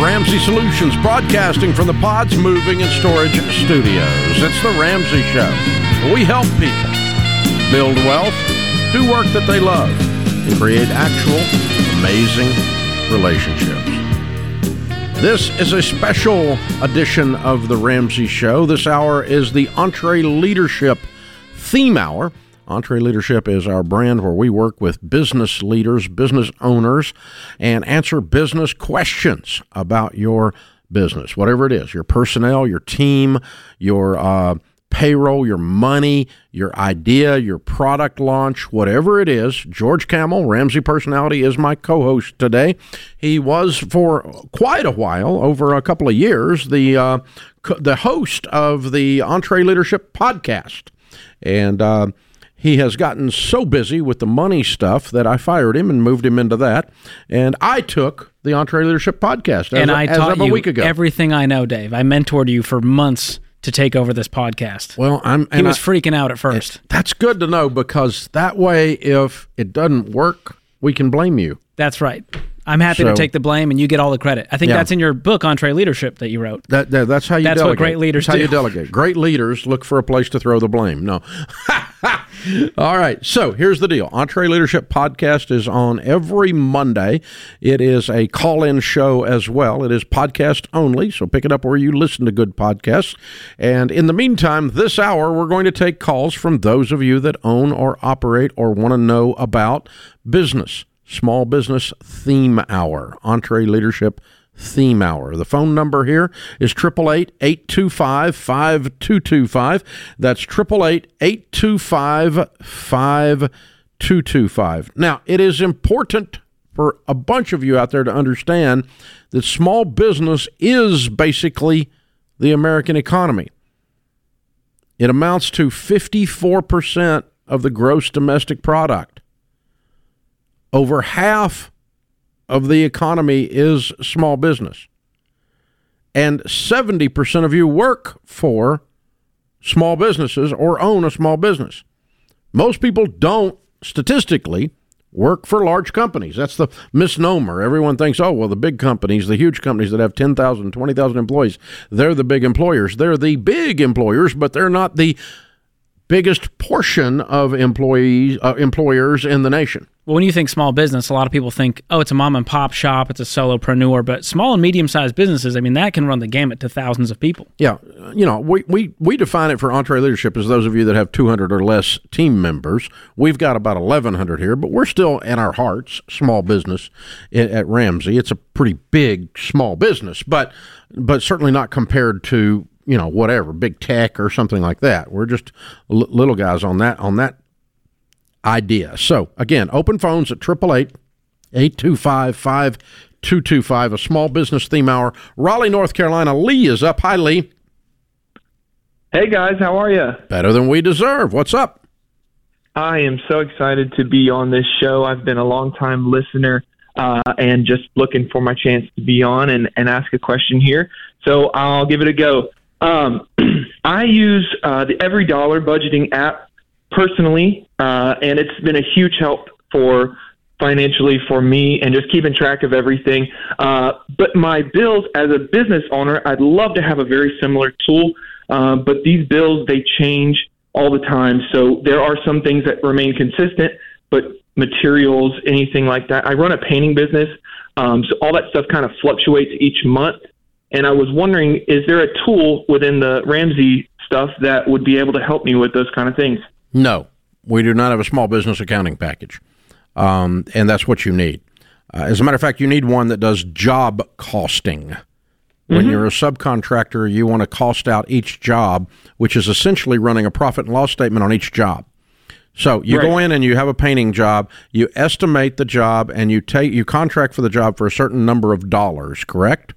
Ramsey Solutions, broadcasting from the Pods Moving and Storage Studios. It's the Ramsey Show. We help people build wealth, do work that they love, and create actual amazing relationships. This is a special edition of the Ramsey Show. This hour is the EntreLeadership Theme Hour. EntreLeadership is our brand where we work with business leaders, business owners, and answer business questions about your business, whatever it is your personnel, your team, your uh, payroll, your money, your idea, your product launch, whatever it is. George Kamel, Ramsey Personality, is my co host today. He was for quite a while, over a couple of years, the, uh, the host of the EntreLeadership podcast. And uh, he has gotten so busy with the money stuff that I fired him and moved him into that. And I took the EntreLeadership podcast as, and I as taught a you week ago. everything I know, Dave. I mentored you for months to take over this podcast. well, I'm he was I- freaking out at first. That's good to know because that way, if it doesn't work, we can blame you. That's right. I'm happy So- to take the blame and you get all the credit. I think Yeah. that's in your book, EntreLeadership, that you wrote. That, that that's how you. That's what delegate. great leaders That's how you delegate. Great leaders look for a place to throw the blame. No. All right. So here's the deal. EntreLeadership Podcast is on every Monday. It is a call-in show as well. It is podcast only, so pick it up where you listen to good podcasts. And in the meantime, this hour we're going to take calls from those of you that own or operate or want to know about business. Small Business Theme Hour, EntreLeadership Theme Hour. The phone number here is 888 825 5225. That's 888 825 5225. Now, it is important for a bunch of you out there to understand that small business is basically the American economy. It amounts to 54% of the gross domestic product over half of the economy is small business. And 70% of you work for small businesses or own a small business. Most people don't statistically work for large companies. That's the misnomer. Everyone thinks, oh, well, the big companies, the huge companies that have 10,000, 20,000 employees, they're the big employers. They're the big employers, but they're not the biggest portion of employees uh, employers in the nation. Well, when you think small business, a lot of people think, oh, it's a mom and pop shop, it's a solopreneur. But small and medium sized businesses, I mean, that can run the gamut to thousands of people. Yeah, you know, we, we, we define it for EntreLeadership as those of you that have 200 or less team members. We've got about 1,100 here, but we're still in our hearts small business at, at Ramsey. It's a pretty big small business, but but certainly not compared to you know whatever big tech or something like that. We're just l- little guys on that on that idea. So again, open phones at 888 825 5225, a small business theme hour. Raleigh, North Carolina. Lee is up. Hi, Lee. Hey guys, how are you? Better than we deserve. What's up? I am so excited to be on this show. I've been a long time listener uh, and just looking for my chance to be on and, and ask a question here. So I'll give it a go. Um, I use uh, the EveryDollar budgeting app personally, uh, and it's been a huge help for financially for me and just keeping track of everything. Uh, but my bills as a business owner, I'd love to have a very similar tool. Uh, but these bills, they change all the time. So there are some things that remain consistent, but materials, anything like that. I run a painting business. Um, so all that stuff kind of fluctuates each month. And I was wondering, is there a tool within the Ramsey stuff that would be able to help me with those kind of things? No, we do not have a small business accounting package. Um, and that's what you need. Uh, as a matter of fact, you need one that does job costing. When you're a subcontractor, you want to cost out each job, which is essentially running a profit and loss statement on each job. So you go in and you have a painting job, you estimate the job, and you take you contract for the job for a certain number of dollars. Correct?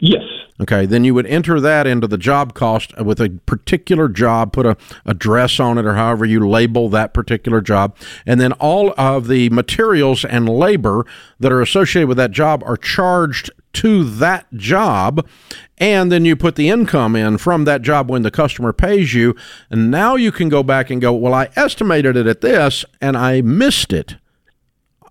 Yes. Okay, then you would enter that into the job cost uh, with a particular job, put a address on it or however you label that particular job, and then all of the materials and labor that are associated with that job are charged to that job, and then you put the income in from that job when the customer pays you, and now you can go back and go, well, I estimated it at this and I missed it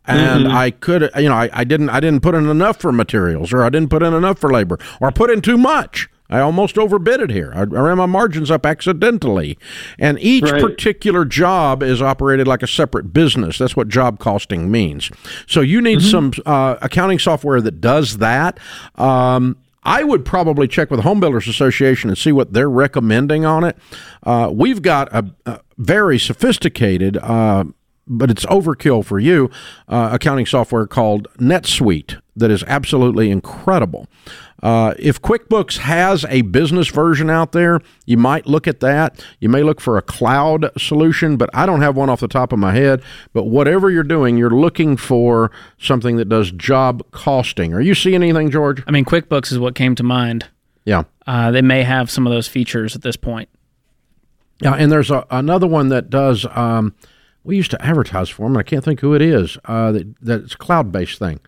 and mm-hmm. I could, you know, I, I didn't, I didn't put in enough for materials, or I didn't put in enough for labor, or I put in too much. I almost overbid it here. I, ran my margins up accidentally. And each right. particular job is operated like a separate business. That's what job costing means. So you need mm-hmm. some uh, accounting software that does that. Um, I would probably check with the Home Builders Association and see what they're recommending on it. Uh, we've got a, a very sophisticated, uh, but it's overkill for you, uh, accounting software called NetSuite that is absolutely incredible. Uh, if QuickBooks has a business version out there, you might look at that. You may look for a cloud solution, but I don't have one off the top of my head. But whatever you're doing, you're looking for something that does job costing. Are you seeing anything, George? I mean, QuickBooks is what came to mind. Yeah. Uh, they may have some of those features at this point. Yeah, and there's a, another one that does. Um, we used to advertise for them, and I can't think who it is. Uh, that, that's a cloud based thing.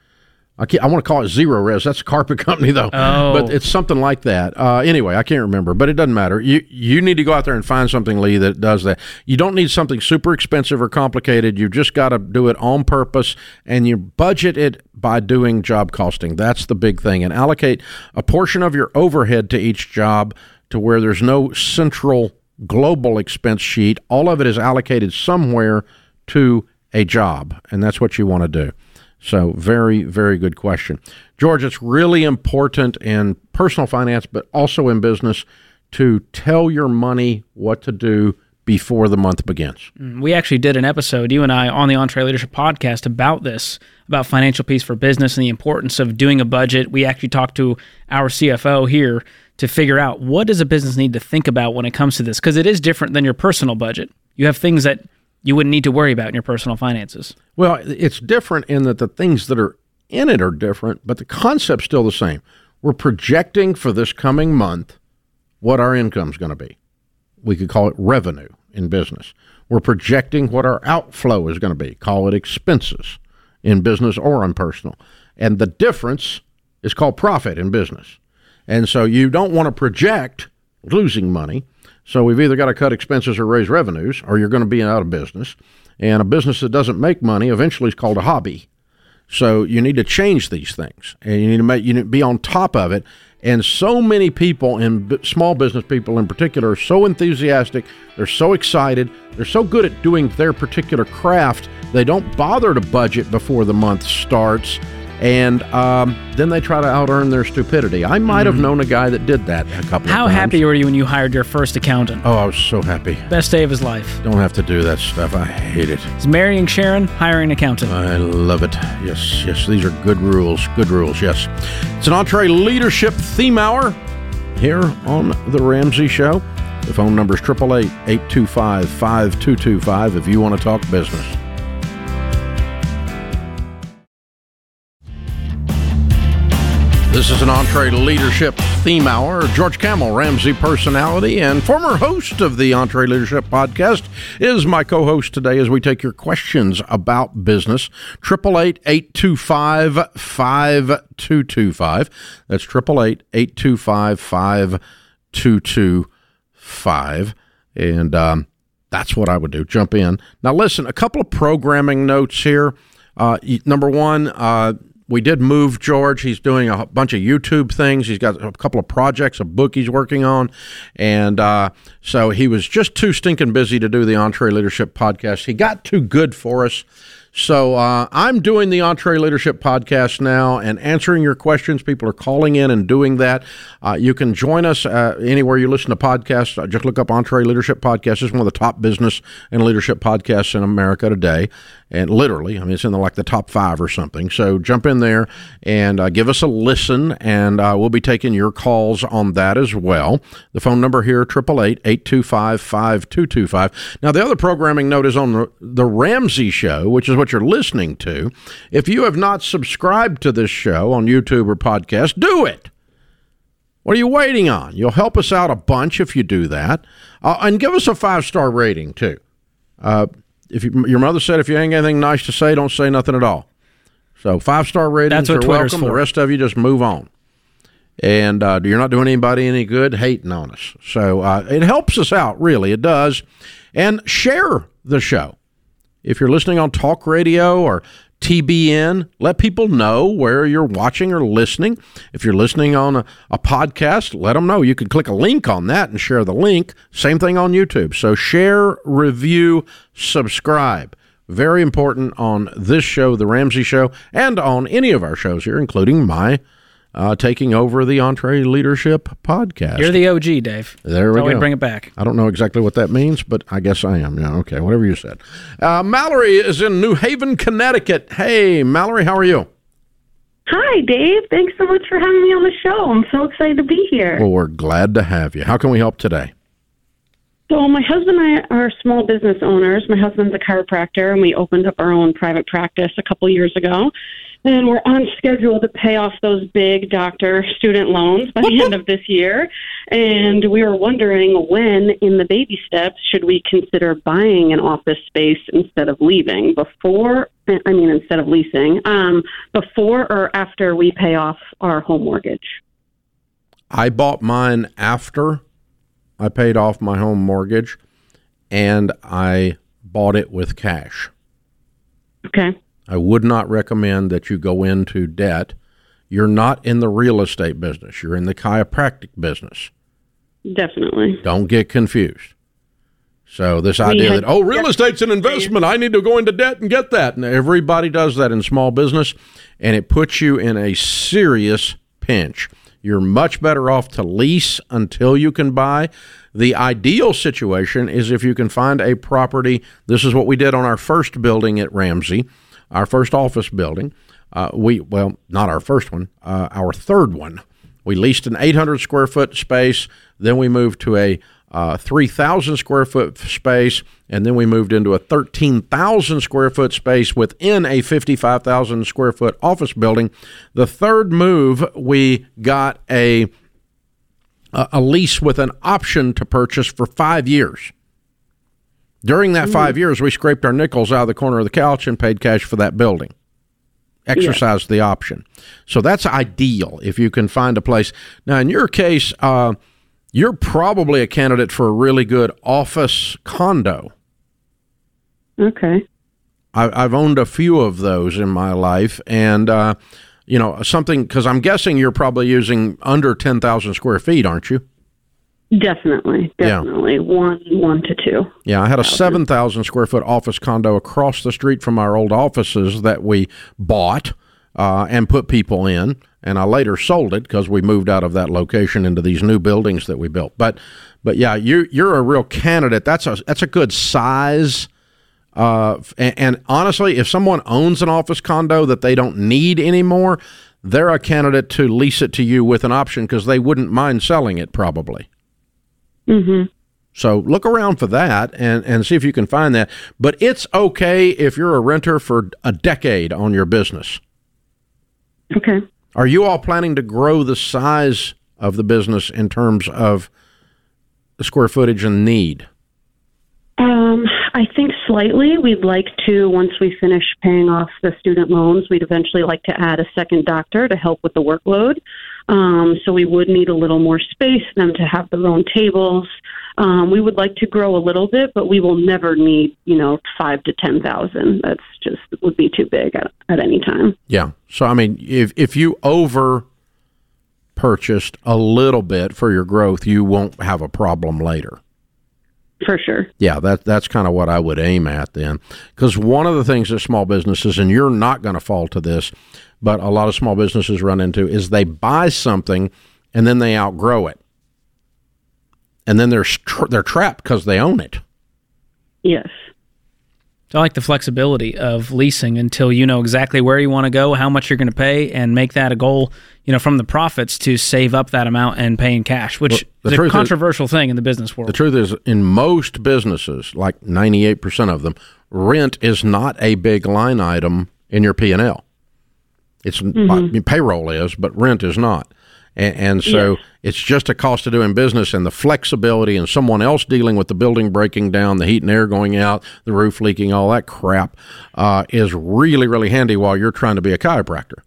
I, I want to call it Zerorez. That's a carpet company, though. Oh. But it's something like that. Uh, anyway, I can't remember, but it doesn't matter. You you need to go out there and find something, Lee, that does that. You don't need something super expensive or complicated. You've just got to do it on purpose, and you budget it by doing job costing. That's the big thing, and allocate a portion of your overhead to each job to where there's no central global expense sheet. All of it is allocated somewhere to a job, and that's what you want to do. So, very, very good question. George, it's really important in personal finance, but also in business to tell your money what to do before the month begins. Mm, we actually did an episode, you and I, on the EntreLeadership podcast about this, about financial peace for business and the importance of doing a budget. We actually talked to our CFO here to figure out what does a business need to think about when it comes to this, because it is different than your personal budget. You have things that you wouldn't need to worry about in your personal finances. Well, it's different in that the things that are in it are different, but the concept's still the same. We're projecting for this coming month what our income's going to be. We could call it revenue in business. We're projecting what our outflow is going to be. Call it expenses in business or on personal. And the difference is called profit in business. And so you don't want to project losing money. So we've either got to cut expenses or raise revenues, or you're going to be out of business. And a business that doesn't make money eventually is called a hobby. So you need to change these things, and you need to make you need to be on top of it. And so many people, and small business people in particular, are so enthusiastic. They're so excited. They're so good at doing their particular craft. They don't bother to budget before the month starts and um, then they try to out earn their stupidity. I might have mm. known a guy that did that a couple How of times. happy were you when you hired your first accountant? Oh, I was so happy. Best day of his life. Don't have to do that stuff. I hate it. He's marrying Sharon, hiring an accountant. I love it. Yes, yes, these are good rules. Good rules, yes. It's an EntreLeadership theme hour here on The Ramsey Show. The phone number is 888 825 5225 if you want to talk business. This is an EntreLeadership theme hour. George Kamel, Ramsey personality and former host of the EntreLeadership podcast, is my co host today as we take your questions about business. 888 825 5225. That's 888 825 5225. And um, that's what I would do. Jump in. Now, listen, a couple of programming notes here. Uh, number one, uh, we did move George. He's doing a bunch of YouTube things. He's got a couple of projects, a book he's working on, and uh, so he was just too stinking busy to do the EntreLeadership podcast. He got too good for us. So uh, I'm doing the EntreLeadership podcast now and answering your questions. People are calling in and doing that. Uh, you can join us uh, anywhere you listen to podcasts. Uh, just look up EntreLeadership Podcast. It's one of the top business and leadership podcasts in America today and literally, I mean, it's in the, like the top five or something. So jump in there and uh, give us a listen, and uh, we'll be taking your calls on that as well. The phone number here, 888-825-5225. Now, the other programming note is on the, the Ramsey Show, which is what you're listening to. If you have not subscribed to this show on YouTube or podcast, do it. What are you waiting on? You'll help us out a bunch if you do that. Uh, and give us a five star rating, too. Uh, if you, your mother said if you ain't got anything nice to say, don't say nothing at all. So five star ratings That's what are Twitter's welcome. For. The rest of you just move on. And uh, you're not doing anybody any good hating on us. So uh, it helps us out, really. It does. And share the show. If you're listening on talk radio or TBN. Let people know where you're watching or listening. If you're listening on a, a, podcast, let them know. You can click a link on that and share the link. Same thing on YouTube. So share, review, subscribe. Very important on this show, The Ramsey Show, and on any of our shows here, including my uh, taking over the EntreLeadership podcast. You're the OG, Dave. There we go. We bring it back. I don't know exactly what that means, but I guess I am. Yeah, okay, whatever you said. Uh, Mallory is in New Haven, Connecticut. Hey, Mallory, how are you? Hi, Dave. Thanks so much for having me on the show. I'm so excited to be here. Well, we're glad to have you. How can we help today? So, my husband and I are small business owners. My husband's a chiropractor, and we opened up our own private practice a couple years ago and we're on schedule to pay off those big doctor student loans by the end of this year. And we were wondering when, in the baby steps, should we consider buying an office space instead of leaving before, I mean, instead of leasing, um, before or after we pay off our home mortgage? I bought mine after I paid off my home mortgage, and I bought it with cash. Okay. I would not recommend that you go into debt. You're not in the real estate business, you're in the chiropractic business. Definitely. Don't get confused. So this idea that oh, real estate's an investment, I need to go into debt and get that, and everybody does that in small business, and it puts you in a serious pinch. You're much better off to lease until you can buy. The ideal situation is if you can find a property. This is what we did on our first building at Ramsey our first office building. Uh, we well, not our first one, uh, our third one. We leased an 800 square foot space. Then we moved to a uh, 3,000 square foot space, and then we moved into a 13,000 square foot space within a 55,000 square foot office building. The third move, we got a a lease with an option to purchase for five years. During that mm-hmm. five years, we scraped our nickels out of the corner of the couch and paid cash for that building. Exercised yeah. the option. So that's ideal if you can find a place. Now, in your case, uh, you're probably a candidate for a really good office condo. Okay. I, have owned a few of those in my life, and uh, you know something because I'm guessing you're probably using under ten thousand square feet, aren't you? Definitely, definitely. Yeah. One, one to two. Yeah, I had a seven thousand square foot office condo across the street from our old offices that we bought uh, and put people in, and I later sold it because we moved out of that location into these new buildings that we built. But, but yeah, you you're a real candidate. That's a that's a good size. Uh, and, and honestly, if someone owns an office condo that they don't need anymore, they're a candidate to lease it to you with an option because they wouldn't mind selling it probably. Mm-hmm. So look around for that and, and see if you can find that. But it's okay if you're a renter for a decade on your business. Okay. Are you all planning to grow the size of the business in terms of the square footage and need? Um, I think slightly. We'd like to, once we finish paying off the student loans, we'd eventually like to add a second doctor to help with the workload. Um, so we would need a little more space, them to have their own tables. Um, we would like to grow a little bit, but we will never need, you know, five to ten thousand. That's just would be too big at, at any time. Yeah. So I mean, if if you over purchased a little bit for your growth, you won't have a problem later. For sure. Yeah, that that's kind of what I would aim at then. Because one of the things that small businesses, and you're not going to fall to this, but a lot of small businesses run into is they buy something and then they outgrow it, and then they're they're trapped because they own it. Yes. I like the flexibility of leasing until you know exactly where you want to go, how much you're going to pay, and make that a goal. You know, from the profits to save up that amount and pay in cash, which well, is a controversial is, thing in the business world. The truth is, in most businesses, like 98% of them, rent is not a big line item in your P and L. It's mm-hmm. payroll is, but rent is not. And, and so yes. it's just a cost of doing business and the flexibility and someone else dealing with the building breaking down, the heat and air going out, the roof leaking, all that crap uh, is really, really handy while you're trying to be a chiropractor.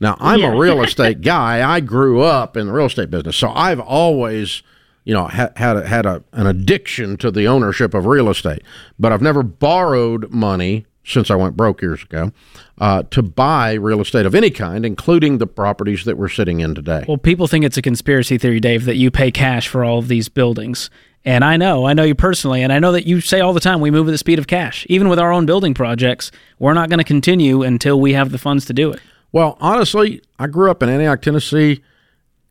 Now, I'm yeah. a real estate guy. I grew up in the real estate business. So I've always, you know, ha- had, a, had a, an addiction to the ownership of real estate, but I've never borrowed money since I went broke years ago, uh, to buy real estate of any kind, including the properties that we're sitting in today. Well, people think it's a conspiracy theory, Dave, that you pay cash for all of these buildings. And I know, I know you personally, and I know that you say all the time we move at the speed of cash. Even with our own building projects, we're not going to continue until we have the funds to do it. Well, honestly, I grew up in Antioch, Tennessee,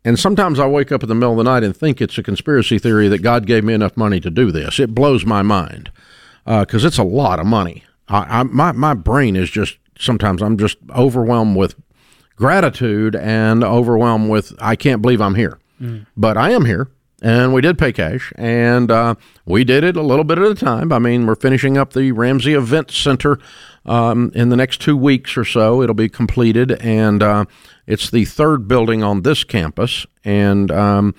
and sometimes I wake up in the middle of the night and think it's a conspiracy theory that God gave me enough money to do this. It blows my mind because uh, it's a lot of money. I, I, my my brain is just sometimes I'm just overwhelmed with gratitude and overwhelmed with I can't believe I'm here, mm. but I am here. And we did pay cash, and uh, we did it a little bit at a time. I mean, we're finishing up the Ramsey Event Center um, in the next two weeks or so. It'll be completed, and uh, it's the third building on this campus, and, um,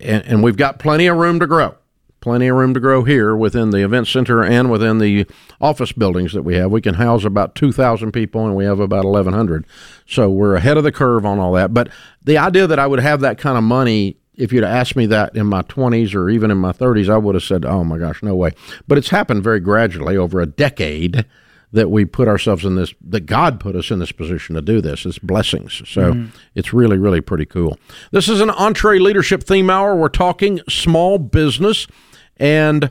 and and we've got plenty of room to grow plenty of room to grow here within the event center and within the office buildings that we have. We can house about 2,000 people and we have about 1,100. So we're ahead of the curve on all that. But the idea that I would have that kind of money, if you'd asked me that in my 20s or even in my 30s, I would have said, oh my gosh, no way. But it's happened very gradually over a decade that we put ourselves in this that God put us in this position to do this. It's blessings. So mm it's really, really pretty cool. This is an EntreLeadership theme hour. We're talking small business. And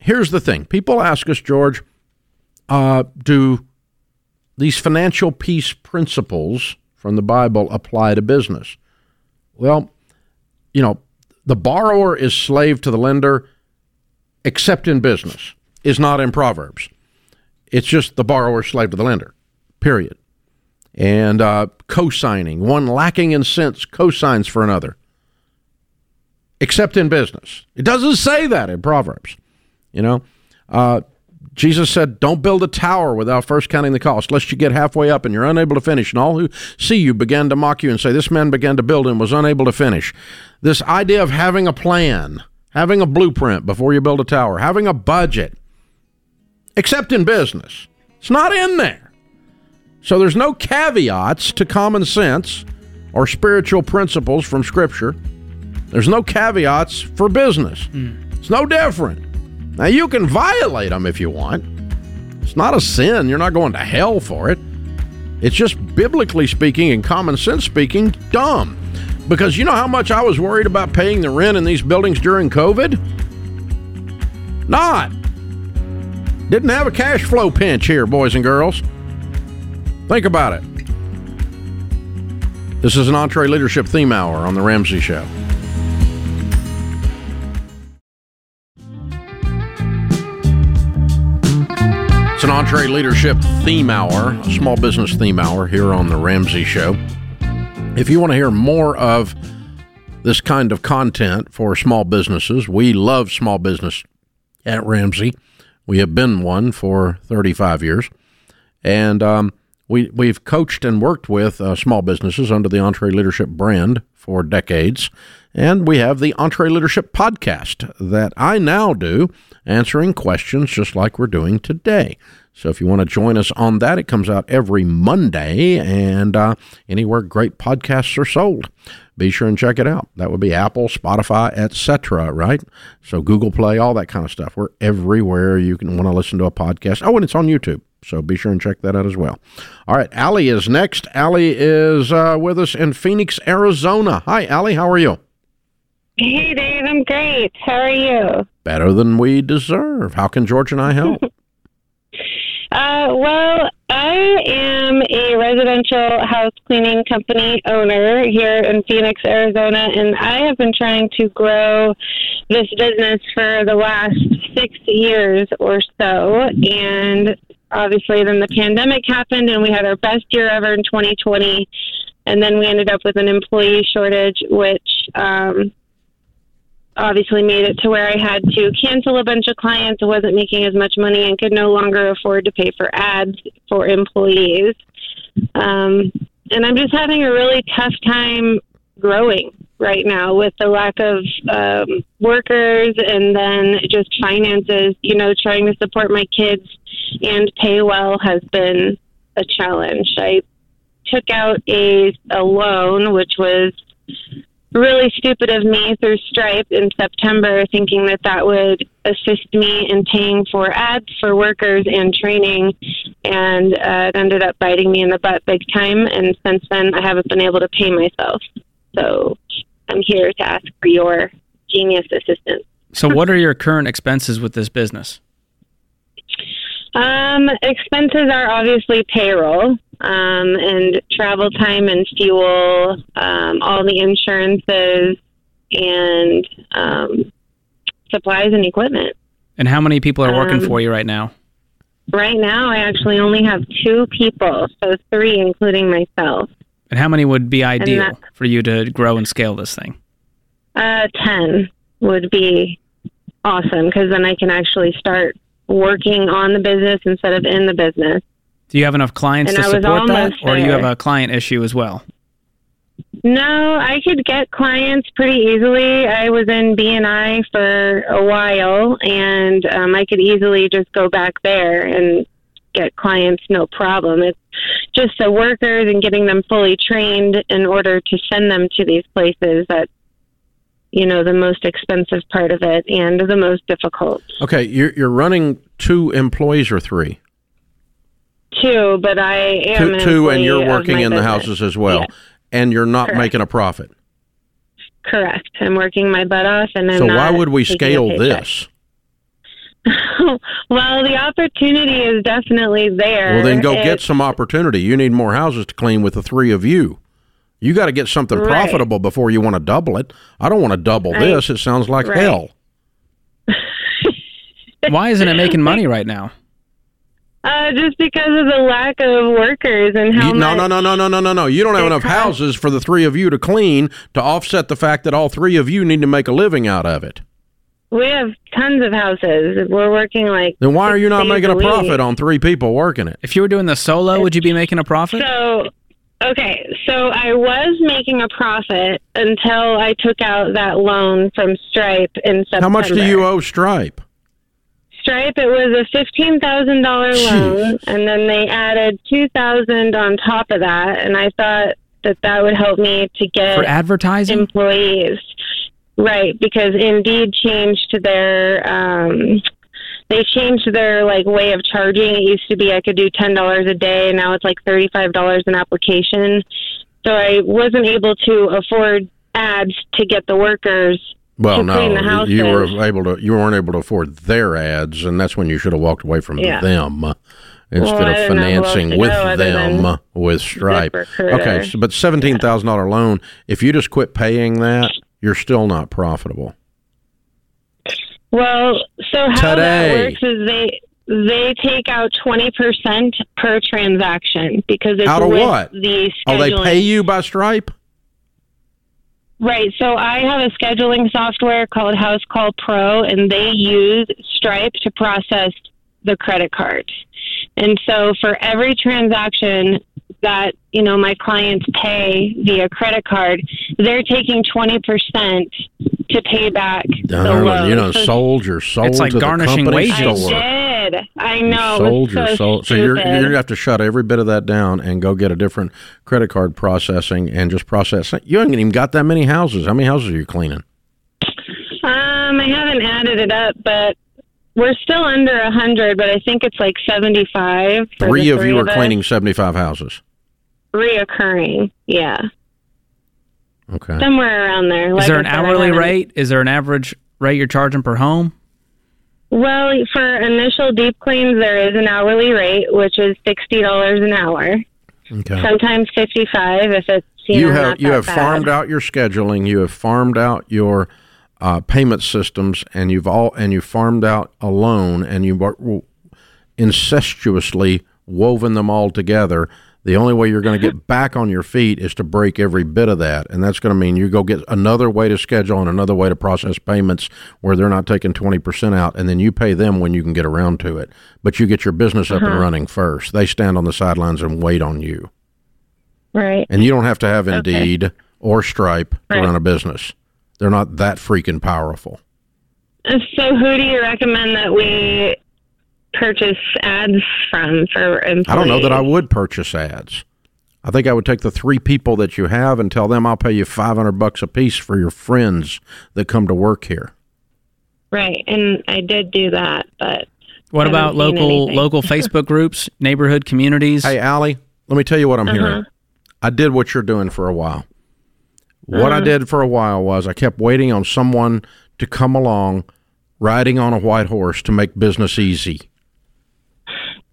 here's the thing people ask us, George, uh, do these financial peace principles from the Bible apply to business? Well, you know, the borrower is slave to the lender, except in business, is not in Proverbs. It's just the borrower slave to the lender, period. And uh, co signing, one lacking in sense co signs for another except in business. It doesn't say that in Proverbs. You know, uh, Jesus said, Don't build a tower without first counting the cost, lest you get halfway up and you're unable to finish. And all who see you begin to mock you and say, This man began to build and was unable to finish. This idea of having a plan, having a blueprint before you build a tower, having a budget, except in business, it's not in there. So there's no caveats to common sense or spiritual principles from Scripture. There's no caveats for business. Mm. It's no different. Now, you can violate them if you want. It's not a sin. You're not going to hell for it. It's just biblically speaking and common sense speaking, dumb. Because you know how much I was worried about paying the rent in these buildings during COVID? Not. Didn't have a cash flow pinch here, boys and girls. Think about it. This is an EntreLeadership theme hour on The Ramsey Show. It's an EntreLeadership theme hour, a small business theme hour here on The Ramsey Show. If you want to hear more of this kind of content for small businesses, we love small business at Ramsey. We have been one for 35 years. And um, we, we've coached and worked with uh, small businesses under the EntreLeadership brand for decades. And we have the EntreLeadership podcast that I now do, answering questions just like we're doing today. So if you want to join us on that, it comes out every Monday and uh, anywhere great podcasts are sold. Be sure and check it out. That would be Apple, Spotify, etc. Right? So Google Play, all that kind of stuff. We're everywhere you can want to listen to a podcast. Oh, and it's on YouTube. So be sure and check that out as well. All right, Allie is next. Allie is uh, with us in Phoenix, Arizona. Hi, Allie. How are you? Hey, Dave, I'm great. How are you? Better than we deserve. How can George and I help? uh, well, I am a residential house cleaning company owner here in Phoenix, Arizona, and I have been trying to grow this business for the last six years or so. And obviously, then the pandemic happened, and we had our best year ever in 2020. And then we ended up with an employee shortage, which um, obviously made it to where I had to cancel a bunch of clients. Wasn't making as much money and could no longer afford to pay for ads for employees. Um, and I'm just having a really tough time growing right now with the lack of um, workers and then just finances. You know, trying to support my kids and pay well has been a challenge. I took out a, a loan, which was really stupid of me through Stripe in September, thinking that that would assist me in paying for ads for workers and training. and uh, it ended up biting me in the butt big time. And since then, I haven't been able to pay myself. So I'm here to ask for your genius assistance. So, what are your current expenses with this business? Um, expenses are obviously payroll um, and travel time and fuel, um, all the insurances, and um, supplies and equipment. And how many people are working Um, for you right now? Right now, I actually only have two people, so three, including myself. And how many would be ideal that- for you to grow and scale this thing? Uh, 10 would be awesome because then I can actually start working on the business instead of in the business. Do you have enough clients And to support that, or do you have a client issue as well? No, I could get clients pretty easily. I was in BNI for a while, and um, I could easily just go back there and get clients no problem. It's just the workers and getting them fully trained in order to send them to these places that you know the most expensive part of it and the most difficult Okay, you're you're running two employees or three, Two, But I am two, an two, and you're working in the houses as well, Yeah. and you're not Correct. making a profit. Correct. I'm working my butt off, and I'm so why would we scale this? well, the opportunity is definitely there. Well, then go get some opportunity. You need more houses to clean with the three of you. You got to get something Right. profitable before you want to double it. I don't want to double I- this. It sounds like Right. hell. Why isn't it making money right now? Uh, just because of the lack of workers and how You, no, much. no, no, no, no, no, no, no. You don't have enough costs- houses for the three of you to clean to offset the fact that all three of you need to make a living out of it. We have tons of houses. We're working like. Then why are you not making a days week. profit on three people working it? If you were doing the solo, would you be making a profit? So, okay, so I was making a profit until I took out that loan from Stripe in September. How much do you owe Stripe? Stripe, it was a fifteen thousand dollar loan, and then they added two thousand on top of that, and I thought that that would help me to get For advertising? employees. Right, because Indeed changed their um they changed their like way of charging. It used to be I could do ten dollars a day and now it's like thirty five dollars an application. So I wasn't able to afford ads to get the workers Well, to clean the no, you were able to. You weren't able to afford their ads, and that's when you should have walked away from Yeah. them instead Well, of didn't know who else financing with them with Stripe. Okay, so, but seventeen thousand dollar loan. If you just quit paying that, you're still not profitable. Well, so how Today. that works is they they take out twenty percent per transaction because it's Out of with what? the Oh, they pay you by Stripe. Right. So I have a scheduling software called Housecall Pro, and they use Stripe to process the credit card. And so for every transaction that you know my clients pay via credit card, they're taking twenty percent to pay back the Darn, loan. you know, So sold your soul It's like to garnishing wages. I did. I You know. sold it's your so soul. So you're you're gonna have to shut every bit of that down and go get a different credit card processing and just process. You haven't even got that many houses. How many houses are you cleaning? Um, I haven't added it up, but we're still under a hundred. But I think it's like seventy-five. for Three the of you are us. cleaning seventy five houses. reoccurring. Yeah, Okay. somewhere around there. Is Like there an said, hourly rate? Is there an average rate you're charging per home? Well, for initial deep cleans, there is an hourly rate, which is sixty dollars an hour. Okay. Sometimes fifty-five if it's you, you know, have not you that have bad. farmed out your scheduling. You have farmed out your uh, payment systems, and you've all and you farmed out a loan, and you've incestuously woven them all together. The only way you're going to get back on your feet is to break every bit of that, and that's going to mean you go get another way to schedule and another way to process payments where they're not taking twenty percent out, and then you pay them when you can get around to it. But you get your business up Uh-huh. and running first. They stand on the sidelines and wait on you. Right. And you don't have to have Indeed or Stripe to Right. run a business. They're not that freaking powerful. So, who do you recommend that we purchase ads from for employees? I don't know that I would purchase ads. I think I would take the three people that you have and tell them I'll pay you 500 bucks a piece for your friends that come to work here. Right, and I did do that, but What about local anything. local Facebook groups, neighborhood communities? Hey, Allie, let me tell you what I'm Uh-huh. hearing. I did what you're doing for a while. What Uh-huh. I did for a while was I kept waiting on someone to come along riding on a white horse to make business easy.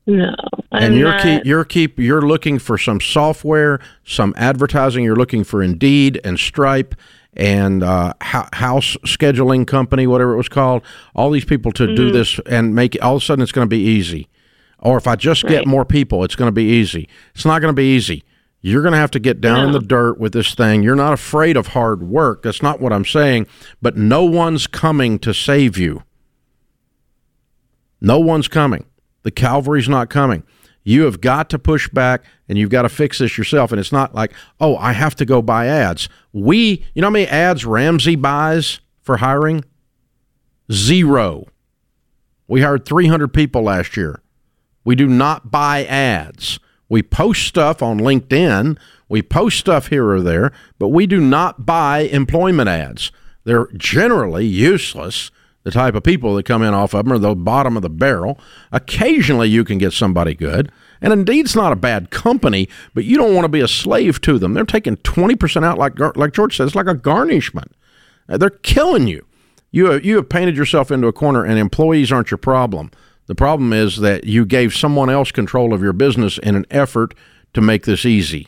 No, I'm and you're not, keep you're keep you're looking for some software, some advertising. You're looking for Indeed and Stripe and uh, house scheduling company, whatever it was called. All these people to Mm-hmm. do this and make it. All of a sudden, it's going to be easy. Or if I just get more people, it's going to be easy. It's not going to be easy. You're going to have to get down in the dirt with this thing. You're not afraid of hard work. That's not what I'm saying. But no one's coming to save you. No one's coming. The Calvary's not coming. You have got to push back and you've got to fix this yourself. And it's not like, oh, I have to go buy ads. We, you know how many ads Ramsey buys for hiring? Zero. We hired 300 people last year. We do not buy ads. We post stuff on LinkedIn. We post stuff here or there, but we do not buy employment ads. They're generally useless. The type of people that come in off of them are the bottom of the barrel. Occasionally, you can get somebody good. And Indeed, it's not a bad company, but you don't want to be a slave to them. They're taking 20% out, like, like George says, like a garnishment. They're killing you. You have, you have painted yourself into a corner, and employees aren't your problem. The problem is that you gave someone else control of your business in an effort to make this easy.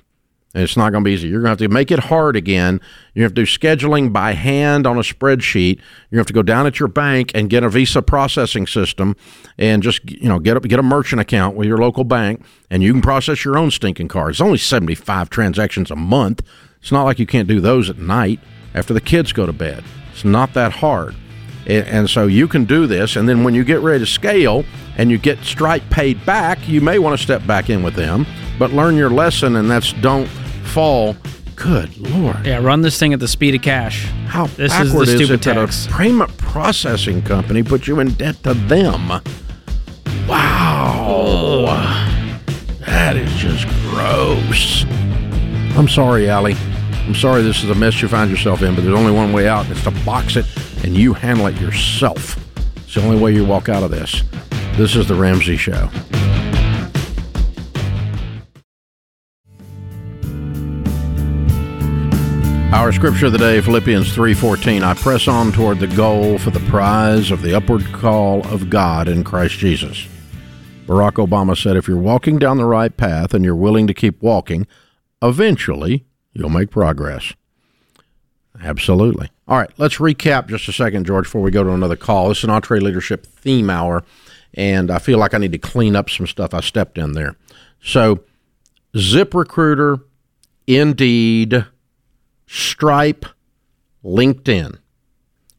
And it's not going to be easy. You're going to have to make it hard again. You have to do scheduling by hand on a spreadsheet. You have to go down at your bank and get a Visa processing system, and just you know get a, get a merchant account with your local bank, and you can process your own stinking cards. It's only 75 transactions a month. It's not like you can't do those at night after the kids go to bed. It's not that hard. And and so you can do this, and then when you get ready to scale and you get Stripe paid back, you may want to step back in with them, but learn your lesson, and that's don't fall. Good Lord. yeah, run this thing at the speed of cash. How This is the backward is, stupid it that a payment processing company put you in debt to them? Wow. That is just gross. I'm sorry, Allie. I'm sorry this is a mess you find yourself in, but there's only one way out, and it's to box it and you handle it yourself. It's the only way you walk out of this. This is The Ramsey Show. Our scripture of the day, Philippians 3:14. I press on toward the goal for the prize of the upward call of God in Christ Jesus. Barack Obama said if you're walking down the right path and you're willing to keep walking, eventually you'll make progress. Absolutely. All right, let's recap just a second, George, before we go to another call. This is an EntreLeadership Theme Hour, and I feel like I need to clean up some stuff I stepped in there. So, ZipRecruiter, Indeed, Stripe, LinkedIn.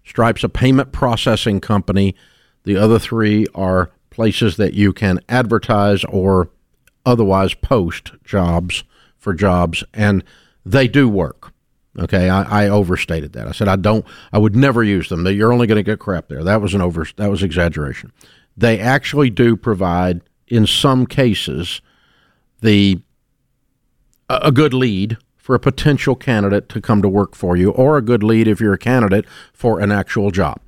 Stripe's a payment processing company. The other three are places that you can advertise or otherwise post jobs for jobs, and they do work. Okay, I, I overstated that. I said I don't. I would never use them. You're only going to get crap there. That was an over. That was exaggeration. They actually do provide, in some cases, the a good lead for a potential candidate to come to work for you, or a good lead if you're a candidate for an actual job.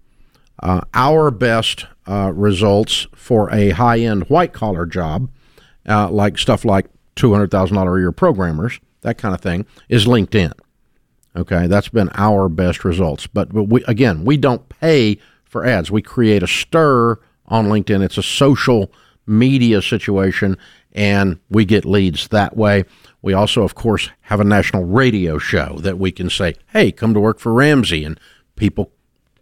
Uh, our best uh, results for a high end white collar job, uh, like stuff like $200,000 a year programmers, that kind of thing, is LinkedIn. Okay, that's been our best results. But, but we, again, we don't pay for ads. We create a stir on LinkedIn. It's a social media situation, and we get leads that way. We also, of course, have a national radio show that we can say, hey, come to work for Ramsey, and people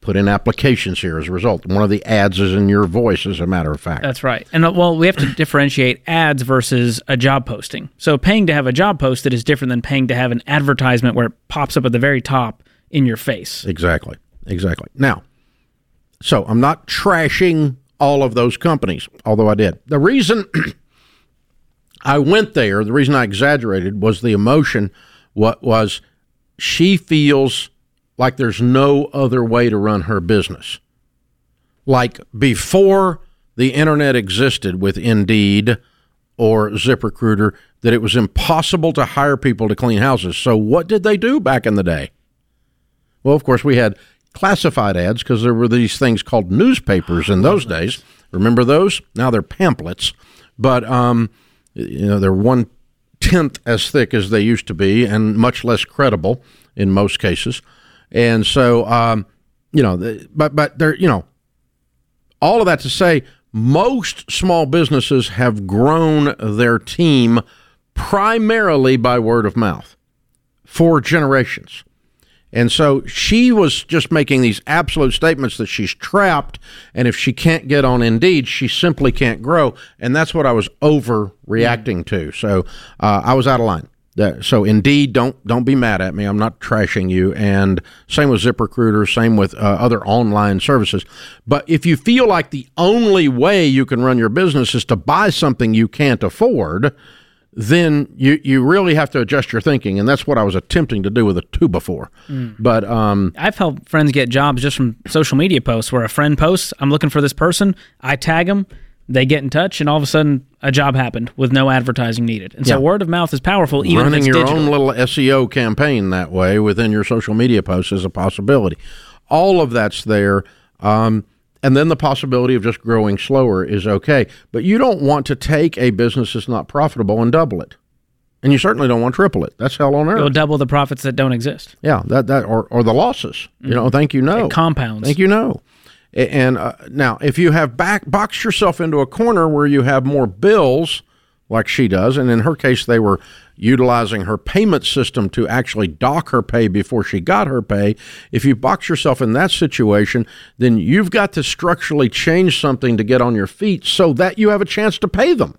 put in applications here as a result. One of the ads is in your voice, as a matter of fact. That's right. And uh, well, we have to differentiate ads versus a job posting. So paying to have a job posted is different than paying to have an advertisement where it pops up at the very top in your face. Exactly. Exactly. Now, so I'm not trashing all of those companies, although I did. The reason I went there, the reason I exaggerated was the emotion. What was she feels like there's no other way to run her business. Like before the internet existed with Indeed or ZipRecruiter, that it was impossible to hire people to clean houses. So what did they do back in the day? Well, of course, we had classified ads because there were these things called newspapers in those days. Remember those? Now they're pamphlets, but um, you know they're one tenth as thick as they used to be and much less credible in most cases. And so, um, you know, but but they're you know, all of that to say, most small businesses have grown their team primarily by word of mouth for generations. And so she was just making these absolute statements that she's trapped, and if she can't get on Indeed, she simply can't grow. And that's what I was overreacting to. So uh, I was out of line. So Indeed, don't don't be mad at me. I'm not trashing you. And same with ZipRecruiter, same with uh, other online services. But if you feel like the only way you can run your business is to buy something you can't afford, then you you really have to adjust your thinking, and that's what I was attempting to do with a two before. Mm. But um, I've helped friends get jobs just from social media posts, where a friend posts, "I'm looking for this person," I tag them, they get in touch, and all of a sudden, a job happened with no advertising needed. And so, word of mouth is powerful. Even running your digital. own little SEO campaign that way within your social media posts is a possibility. All of that's there. Um, and then the possibility of just growing slower is okay. But you don't want to take a business that's not profitable and double it. And you certainly don't want to triple it. That's hell on earth. You'll double the profits that don't exist. Yeah, that that or, or the losses. Mm-hmm. You know, thank you no. It compounds. Thank you no. And uh, now, if you have back boxed yourself into a corner where you have more bills, like she does, and in her case, they were utilizing her payment system to actually dock her pay before she got her pay. If you box yourself in that situation, then you've got to structurally change something to get on your feet so that you have a chance to pay them.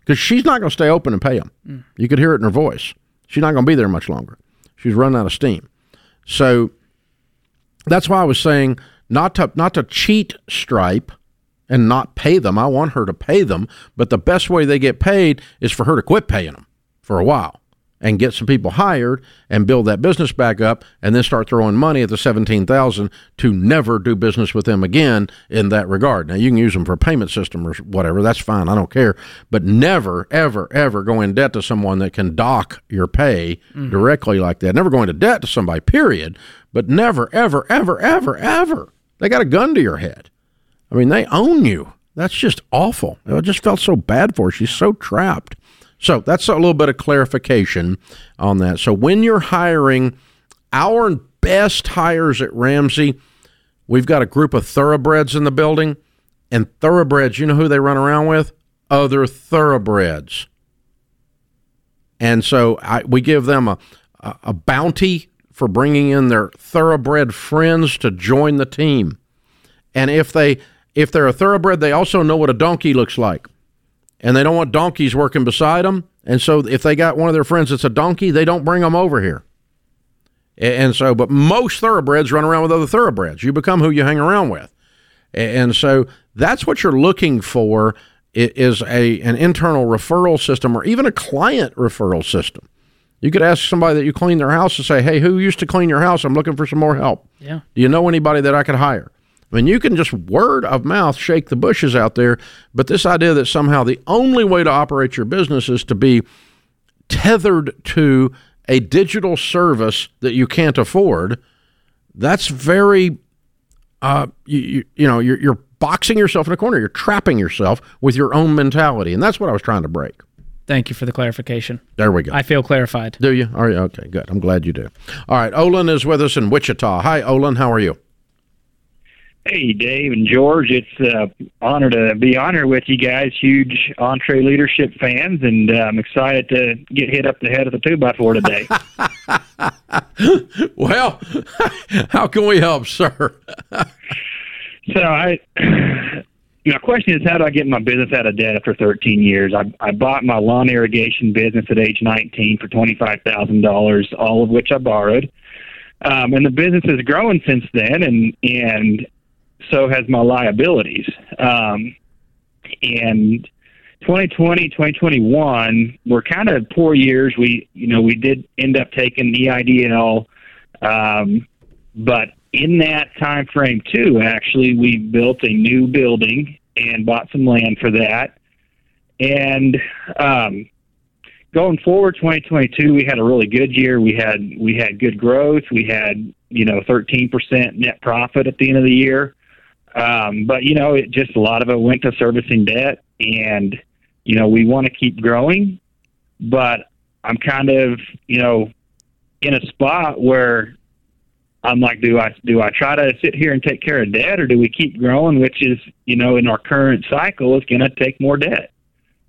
Because she's not going to stay open and pay them. Mm. You could hear it in her voice. She's not going to be there much longer. She's running out of steam. So that's why I was saying not to not to cheat Stripe and not pay them. I want her to pay them, but the best way they get paid is for her to quit paying them for a while and get some people hired and build that business back up and then start throwing money at the 17,000 to never do business with them again in that regard. Now you can use them for a payment system or whatever, that's fine, I don't care, but never ever ever go in debt to someone that can dock your pay mm-hmm. directly like that. Never go into debt to somebody period, but never ever ever ever ever. They got a gun to your head. I mean, they own you. That's just awful. It just felt so bad for her. She's so trapped. So that's a little bit of clarification on that. So when you're hiring our best hires at Ramsey, we've got a group of thoroughbreds in the building. And thoroughbreds, you know who they run around with? Other thoroughbreds. And so I, we give them a, a, a bounty for bringing in their thoroughbred friends to join the team. And if they if they're a thoroughbred, they also know what a donkey looks like and they don't want donkeys working beside them. And so if they got one of their friends that's a donkey, they don't bring them over here. And so, but most thoroughbreds run around with other thoroughbreds. You become who you hang around with. And so that's what you're looking for is a an internal referral system or even a client referral system. You could ask somebody that you clean their house to say, "Hey, who used to clean your house? I'm looking for some more help. Yeah. Do you know anybody that I could hire?" I mean, you can just word of mouth shake the bushes out there, but this idea that somehow the only way to operate your business is to be tethered to a digital service that you can't afford, that's very, uh, you, you, you know, you're, you're boxing yourself in a corner. You're trapping yourself with your own mentality. And that's what I was trying to break. Thank you for the clarification. There we go. I feel clarified. Do you? Are you? Okay, good. I'm glad you do. All right. Olin is with us in Wichita. Hi, Olin. How are you? Hey, Dave and George. It's an uh, honor to be honored with you guys. Huge EntreLeadership fans, and uh, I'm excited to get hit up the head of the two by four today. well, how can we help, sir? so I. My question is, how do I get my business out of debt after 13 years? I, I bought my lawn irrigation business at age 19 for $25,000, all of which I borrowed. Um, and the business has grown since then, and and so has my liabilities. Um, and 2020, 2021 were kind of poor years. We, you know, we did end up taking the EIDL, um, but in that time frame too, actually, we built a new building and bought some land for that. And um, going forward, 2022, we had a really good year. We had we had good growth. We had you know 13% net profit at the end of the year. Um, but you know, it just a lot of it went to servicing debt, and you know, we want to keep growing, but I'm kind of you know in a spot where I'm like, do I do I try to sit here and take care of debt, or do we keep growing, which is you know in our current cycle is going to take more debt.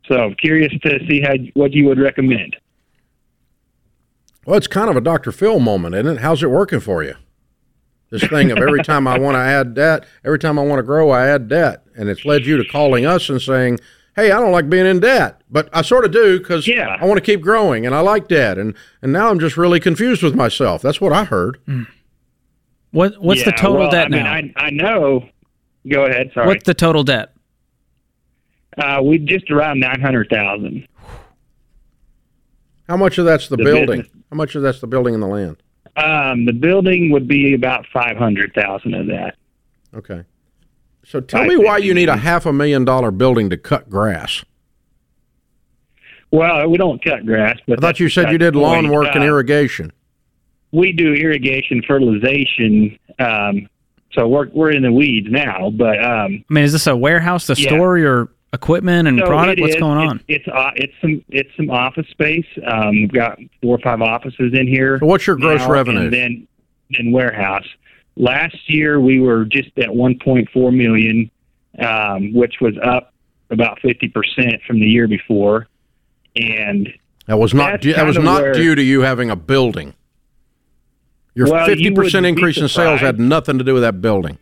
So I'm curious to see how what you would recommend. Well, it's kind of a Dr. Phil moment, isn't it? How's it working for you? This thing of every time I want to add debt, every time I want to grow, I add debt, and it's led you to calling us and saying, "Hey, I don't like being in debt, but I sort of do because Yeah. I want to keep growing, and I like debt, and and now I'm just really confused with myself." That's what I heard. Mm. What what's the total well, debt I mean, now? I, I know. Go ahead. Sorry. What's the total debt? Uh, we just around nine hundred thousand. How much of that's the, The building? business. How much of that's the building and the land? Um, the building would be about five hundred thousand of that. Okay. So tell Five me why you need a half a million dollar building to cut grass. Well, we don't cut grass, but I thought you said you did lawn point. work and Uh, irrigation. We do irrigation, fertilization. Um, so we're we're in the weeds now, but um, I mean, is this a warehouse to Yeah. store your equipment and so product? What's is- going it's- on? It's uh, it's some it's some office space. Um, we've got four or five offices in here. So what's your gross now, revenue? And then then warehouse. Last year we were just at 1.4 million, um, which was up about 50 percent from the year before. And That was not due, that was not where- due to you having a building. Your Well, fifty percent wouldn't increase in sales had nothing to do with that building.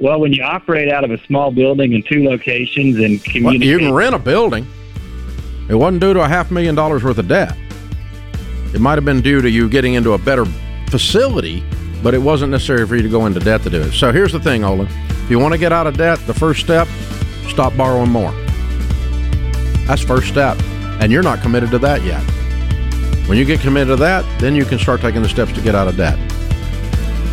well, when you operate out of a small building in two locations and Well, you can rent a building. It wasn't due to a half million dollars worth of debt. It might have been due to you getting into a better facility, but it wasn't necessary for you to go into debt to do it. So here's the thing, Olin. If you want to get out of debt, the first step, stop borrowing more. That's first step. And you're not committed to that yet. When you get committed to that, then you can start taking the steps to get out of debt.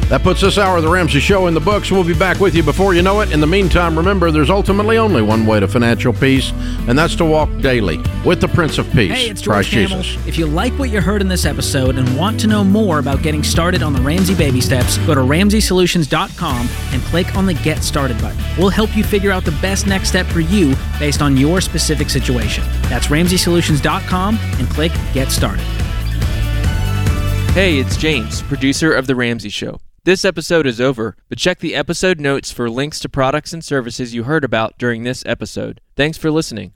That puts this hour of the Ramsey Show in the books. We'll be back with you before you know it. In the meantime, remember there's ultimately only one way to financial peace, and that's to walk daily with the Prince of Peace, Hey, it's Christ Campbell. Jesus. If you like what you heard in this episode and want to know more about getting started on the Ramsey baby steps, go to RamseySolutions.com and click on the Get Started button. We'll help you figure out the best next step for you based on your specific situation. That's RamseySolutions.com and click Get Started. Hey, it's James, producer of The Ramsey Show. This episode is over, but check the episode notes for links to products and services you heard about during this episode. Thanks for listening.